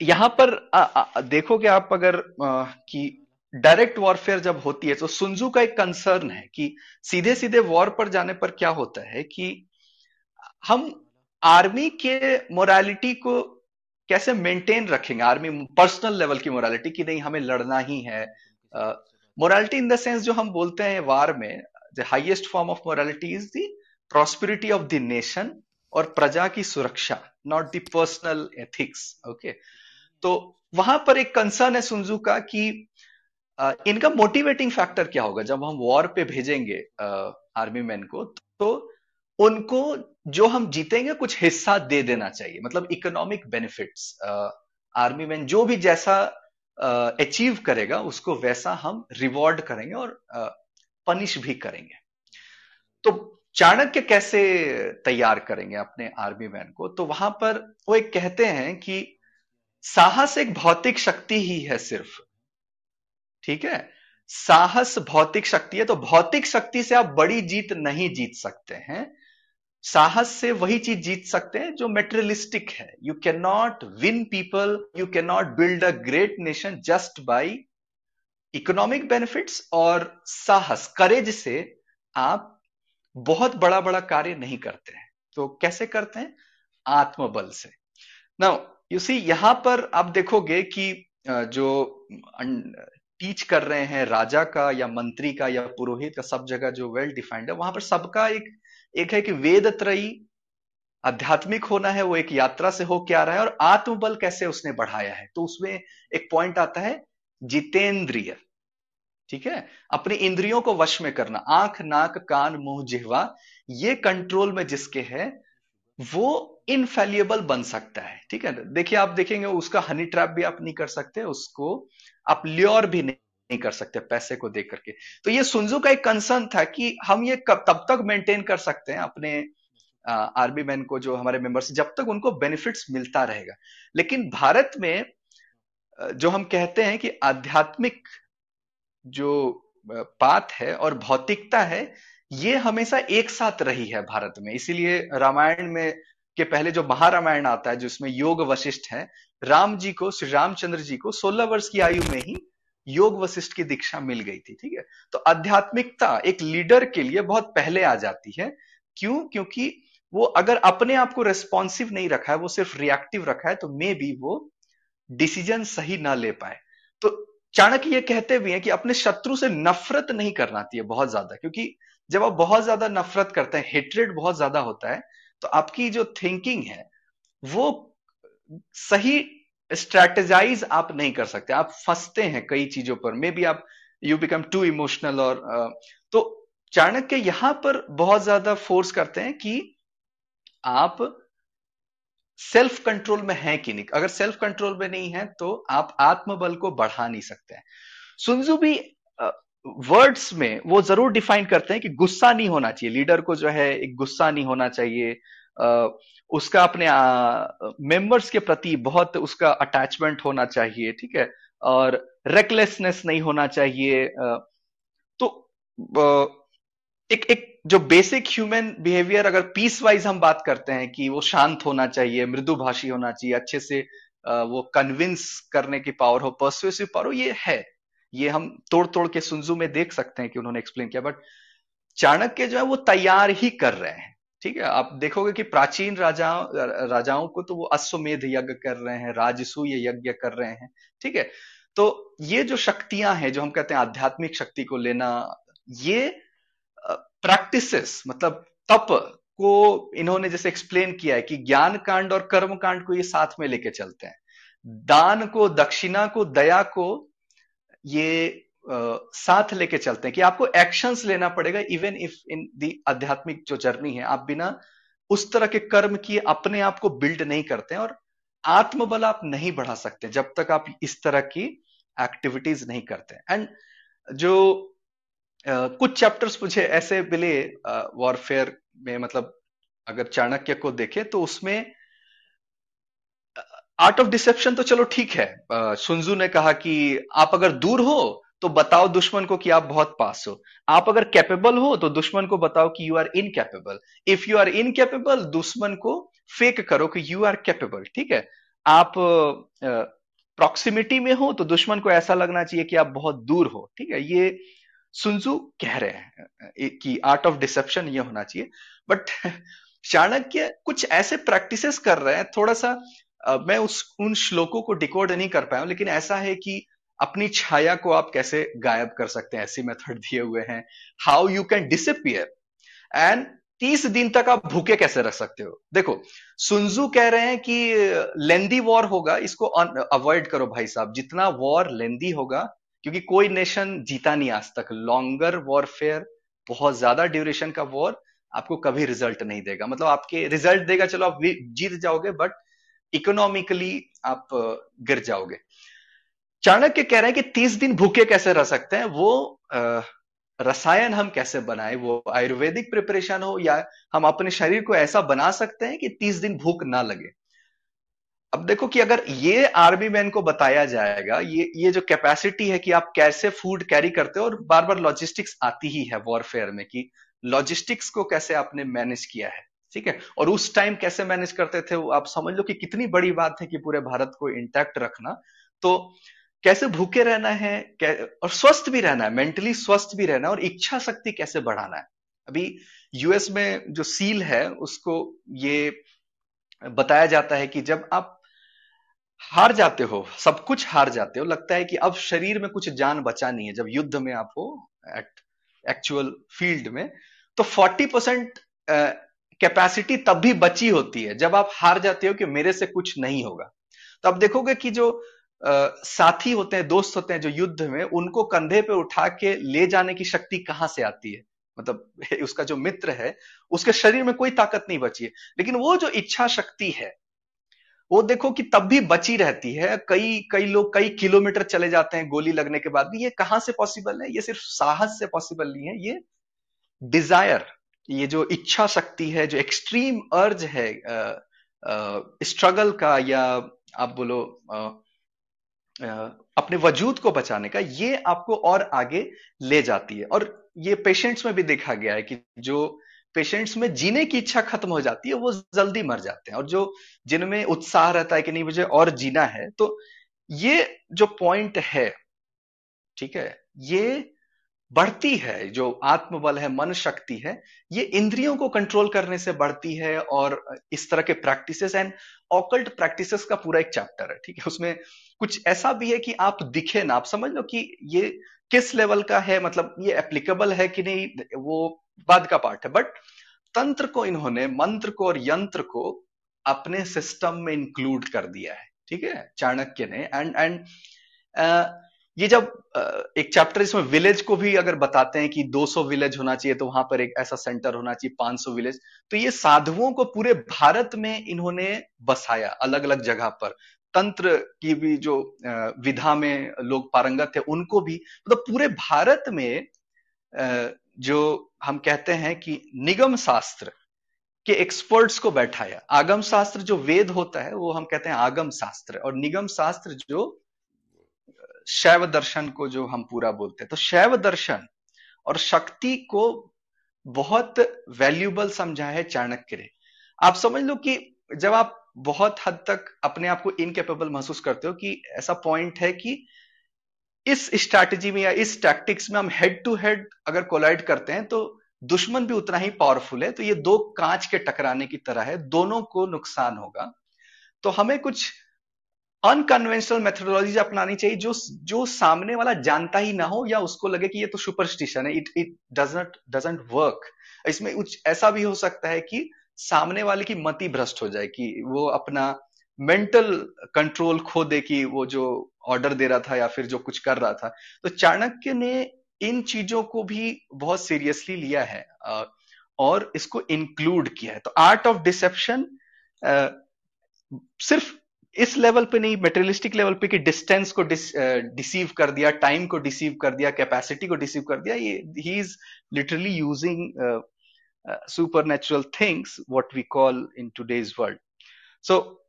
यहाँ पर देखोगे आप अगर कि डायरेक्ट वॉरफेयर जब होती है तो सुंजू का एक कंसर्न है कि सीधे सीधे वॉर पर जाने पर क्या होता है कि हम आर्मी के मोरालिटी को कैसे मेंटेन रखेंगे? आर्मी पर्सनल लेवल की मोरालिटी कि नहीं, हमें लड़ना ही है। मोरालिटी इन द सेंस जो हम बोलते हैं वार में the highest form of morality is the prosperity of the nation और प्रजा की सुरक्षा not the personal ethics okay तो वहाँ पर एक कंसर्न है सुनजू का कि इनका मोटिवेटिंग फैक्टर क्या होगा? जब हम वॉर पे भेजेंगे आर्मी मैन को तो उनको जो हम जीतेंगे, कुछ हिस्सा दे देना चाहिए। मतलब इकोनॉमिक बेनिफिट्स आर्मी मैन जो भी जैसा अचीव करेगा, उसको वैसा हम रिवॉर्ड करेंगे और पनिश भी करेंगे। तो चाणक्य कैसे तैयार करेंगे अपने आर्मी मैन को? तो वहाँ पर वो एक कहते हैं कि साहस एक भौतिक शक्ति ही है सिर्फ़। ठीक है? साहस भौतिक शक्ति है तो भौतिक शक्ति से आप बड़ी जीत नहीं जीत सकते हैं। साहस से वही चीज़ जीत सकते हैं जो मेटेरियलिस्टिक है। You can not win people you can not build a great nation just by economic benefits और साहस करेज से आप बहुत बड़ा बड़ा कार्य नहीं करते हैं। तो कैसे करते हैं? आत्मबल से। ना यू सी यहाँ पर आप देखोगे कि जो टीच कर रहे हैं, राजा का या मंत्री का या पुरोहित का सब जगह जो वेल डिफाइंड है, वहाँ पर सबका एक एक है कि वेद त्रयी आध्यात्मिक होना है, वो एक यात्रा से हो क्या रहा है और आत्मबल कैसे उसने बढ़ाया है। तो उसमें एक पॉइंट आता है, जितेंद्रिय। ठीक है? अपनी इंद्रियों को वश में करना, आँख, नाक, कान, मुँह, जिहवा, ये कंट्रोल में जिसके है वो इनफेलिएबल बन सकता है, ठीक है? देखिए, आप देखेंगे, उसका हनी ट्रैप भी आप नहीं कर सकते, उसको आप ल्योर भी नहीं नहीं कर सकते पैसे को देख करके। तो ये सुंजू का एक कंसर्न था कि हम ये कब, तब तक मेंटेन कर सकते हैं अपने आर्मी मैन को, जो हमारे मेंबर्स जब तक उनको बेनिफिट्स मिलता रहेगा। लेकिन भारत में जो हम कहते हैं कि आध्यात्मिक जो पात है और भौतिकता है ये हमेशा एक साथ रही है भारत में। इसीलिए रामायण में के पहले जो महारामायण आता है, जिसमें योग वशिष्ठ है, राम जी को, श्री रामचंद्र जी को 16 वर्ष की आयु में ही योग वशिष्ठ की दीक्षा मिल गई थी, ठीक है? तो आध्यात्मिकता एक लीडर के लिए बहुत पहले आ जाती है। क्यों? क्योंकि वो अगर अपने आप को रेस्पॉन्सिव नहीं रखा है, वो सिर्फ़ रिएक्टिव रखा है तो मे बी वो डिसीज़न सही ना ले पाए। तो चाणक्य ये कहते भी हैं कि अपने शत्रु से नफरत नहीं करना चाहिए बहुत ज़्यादा, क्योंकि जब आप बहुत ज़्यादा नफरत करते हैं हेट्रेड बहुत ज़्यादा होता है तो आपकी जो थिंकिंग है, वो सही स्ट्रेटेजाइज आप नहीं कर सकते। आप फंसते हैं कई चीज़ों पर। मे बी आप यू बिकम टू इमोशनल और तो चाणक्य यहाँ पर बहुत ज़्यादा फोर्स करते हैं कि आप सेल्फ कंट्रोल में है कि नहीं। अगर सेल्फ कंट्रोल में नहीं है तो आप आत्मबल को बढ़ा नहीं सकते हैं। सुनजू भी वर्ड्स में वो ज़रूर डिफाइन करते हैं कि गुस्सा नहीं होना चाहिए। लीडर को जो है, एक गुस्सा नहीं होना चाहिए। उसका अपने मेंबर्स के प्रति बहुत उसका अटैचमेंट होना चाहिए, ठीक है? और रेकलेसनेस नहीं होना चाहिए। तो एक एक जो बेसिक ह्यूमन बिहेवियर अगर पीस वाइज हम बात करते हैं कि वो शांत होना चाहिए, मृदुभाषी होना चाहिए, अच्छे से वो कन्विंस करने की पावर हो पर्सुएसिव पावर हो, ये है। ये हम तोड़ तोड़ के सुनजू में देख सकते हैं कि उन्होंने एक्सप्लेन किया बट चाणक्य जो है वो तैयार ही कर रहे हैं। ठीक है, आप देखोगे कि प्राचीन राजाओं राजाओं को तो वो अश्वमेध यज्ञ कर रहे हैं, राजसूय यज्ञ कर रहे हैं। ठीक है तो ये जो शक्तियाँ हैं, जो हम कहते हैं आध्यात्मिक शक्ति को लेना, ये प्रैक्टिसेस मतलब तप को इन्होंने जैसे एक्सप्लेन किया है कि ज्ञान कांड और कर्म कांड को ये साथ में लेके चलते हैं। दान को, दक्षिणा को, दया को ये आ, साथ लेके चलते हैं कि आपको एक्शंस लेना पड़ेगा इवन इफ़ इन दी आध्यात्मिक जो जर्नी है आप बिना उस तरह के कर्म किए अपने आप को बिल्ड नहीं करते और आत्मबल आप नहीं बढ़ा सकते जब तक आप इस तरह की एक्टिविटीज़ नहीं करते एंड जो कुछ चैप्टर्स मुझे ऐसे मिले वॉरफेयर में मतलब अगर चाणक्य को देखे तो उसमें आर्ट ऑफ़ डिसेप्शन तो चलो ठीक है। सुनजू ने कहा कि आप अगर दूर हो तो बताओ दुश्मन को कि आप बहुत पास हो। आप अगर कैपेबल हो तो दुश्मन को बताओ कि you are incapable if you are incapable दुश्मन को फेक करो कि यू आर कैपेबल ठीक है? आप प्रॉक्सिमिटी में हो तो दुश्मन को ऐसा लगना चाहिए कि आप बहुत दूर हो, ठीक है? ये सुनजू कह रहे हैं, कि आर्ट ऑफ़ डिसेप्शन ये होना चाहिए। बट चाणक्य कुछ ऐसे प्रैक्टिसेस कर रहे हैं, थोड़ा सा मैं उस, उन श्लोकों को डिकोड नहीं कर पाया लेकिन ऐसा है कि अपनी छाया को आप कैसे गायब कर सकते हैं, ऐसी मेथड दिए हुए हैं। How you can disappear and तीस दिन तक आप भूखे कैसे रख सकते हो? देखो, सुनजू कह रहे हैं कि लेंदी वॉर होगा, इसको अवॉइड करो भाई साहब। जितना वॉर लेंदी होगा, क्योंकि कोई नेशन जीता नहीं आज तक। लॉन्गर वॉरफेयर बहुत ज़्यादा ड्यूरेशन का वॉर आपको कभी रिज़ल्ट नहीं देगा। मतलब आपके रिज़ल्ट देगा, चलो आप जीत जाओगे बट इकोनॉमिकली आप गिर जाओगे। चाणक्य कह रहे हैं कि तीस दिन भूखे कैसे रह सकते हैं? वो रसायन हम कैसे बनाए? वो आयुर्वेदिक प्रिपरेशन हो या हम अपने शरीर को ऐसा बना सकते हैं कि तीस दिन भूख ना लगे? अब देखो कि अगर ये आर्मी मैन को बताया जाएगा, ये ये जो कैपेसिटी है कि आप कैसे फ़ूड कैरी करते हो और बार बार लॉजिस्टिक्स आती ही है वॉरफेयर में कि लॉजिस्टिक्स को कैसे आपने मैनेज किया है। ठीक है? और उस टाइम कैसे मैनेज करते थे वो? आप समझ लो कि कितनी बड़ी बात है कि पूरे भारत को इंटैक्ट रखना। तो कैसे भूखे रहना है और स्वस्थ भी रहना है मेंटली स्वस्थ भी रहना है, और इच्छा शक्ति कैसे बढ़ाना है। अभी यूएस में जो सील है, उसको ये बताया जाता है कि जब आप हार जाते हो, सब कुछ हार जाते हो, लगता है कि अब शरीर में कुछ जान बचा नहीं है। जब युद्ध में आप हो एक्चुअल फ़ील्ड में तो 40 परसेंट कैपेसिटी तब भी बची होती है जब आप हार जाते हो कि मेरे से कुछ नहीं होगा। तो आप देखोगे कि जो आ, साथी होते हैं दोस्त होते हैं जो युद्ध में उनको कंधे पे उठा के ले जाने की शक्ति कहाँ से आती है? मतलब उसका जो मित्र है उसके शरीर में कोई ताकत नहीं बची है। लेकिन वो जो इच्छा शक्ति है वो देखो कि तब भी बची रहती है। कई कई लोग कई किलोमीटर चले जाते हैं गोली लगने के बाद भी ये कहाँ से पॉसिबल है? ये सिर्फ़ साहस से पॉसिबल नहीं है ये डिज़ायर ये जो इच्छा शक्ति है जो एक्सट्रीम अर्ज़ है स्ट्रगल का या आप बोलो आ, आ, अपने वजूद को बचाने का ये आपको और आगे ले जाती है। और ये पेशेंट्स में भी देखा गया है कि जो पेशेंट्स में जीने की इच्छा खत्म हो जाती है वो जल्दी मर जाते हैं। और जो जिनमें उत्साह रहता है कि नहीं मुझे और जीना है तो ये जो पॉइंट है ठीक है ये बढ़ती है, जो आत्मबल है, मन शक्ति है, ये इंद्रियों को कंट्रोल करने से बढ़ती है और इस तरह के प्रैक्टिसेस एंड ऑकल्ट प्रैक्टिसेस का पूरा एक चैप्टर है, ठीक है? उसमें कुछ ऐसा भी है कि आप दिखे ना, आप समझ लो कि ये किस लेवल का है मतलब ये एप्लीकेबल है कि नहीं, वो बाद का पार्ट है। बट तंत्र को इन्होंने, मंत्र को और यंत्र को अपने सिस्टम में इंक्लूड कर दिया है, ठीक है? चाणक्य ने एंड एंड ये जब एक चैप्टर इसमें विलेज को भी अगर बताते हैं कि 200 विलेज होना चाहिए तो वहाँ पर एक ऐसा सेंटर होना चाहिए 500 विलेज तो ये साधुओं को पूरे भारत में इन्होंने बसाया अलग अलग जगह पर। तंत्र की भी जो विधा में लोग पारंगत थे, उनको भी मतलब तो पूरे भारत में जो हम कहते हैं कि निगम शास्त्र के एक्सपर्ट्स को बैठाया। आगम शास्त्र जो वेद होता है, वो हम कहते हैं आगम शास्त्र, और निगम शास्त्र जो शैव दर्शन को जो हम पूरा बोलते हैं तो शैव दर्शन और शक्ति को बहुत वैल्यूबल समझा है चाणक्य ने। आप समझ लो कि जब आप बहुत हद तक अपने आप को इनकेपेबल महसूस करते हो कि ऐसा पॉइंट है कि इस स्ट्रैटेजी में या इस टैक्टिक्स में हम हेड टू हेड अगर कोलाइड करते हैं तो दुश्मन भी उतना ही पावरफुल है। तो ये दो कांच के टकराने की तरह है, दोनों को नुकसान होगा। तो हमें कुछ अनकन्वेंशनल मेथोडोलॉजी अपनानी चाहिए, जो जो सामने वाला जानता ही ना हो या उसको लगे कि ये तो सुपरस्टिशन है it it doesn't doesn't work इसमें कुछ ऐसा भी हो सकता है कि सामने वाले की मति भ्रष्ट हो जाए, कि वो अपना मेंटल कंट्रोल खो दे कि वो जो ऑर्डर दे रहा था या फिर जो कुछ कर रहा था। तो चाणक्य ने इन चीज़ों को भी बहुत सीरियसली लिया है और इसको इंक्लूड किया है। तो आर्ट ऑफ़ डिसेप्शन सिर्फ़ इस लेवल पे नहीं मेटेरियलिस्टिक लेवल पे कि डिस्टेंस को डिसीव कर दिया टाइम को डिसीव कर दिया कैपेसिटी को डिसीव कर दिया, ये ही is literally using supernatural things what we call in today's world so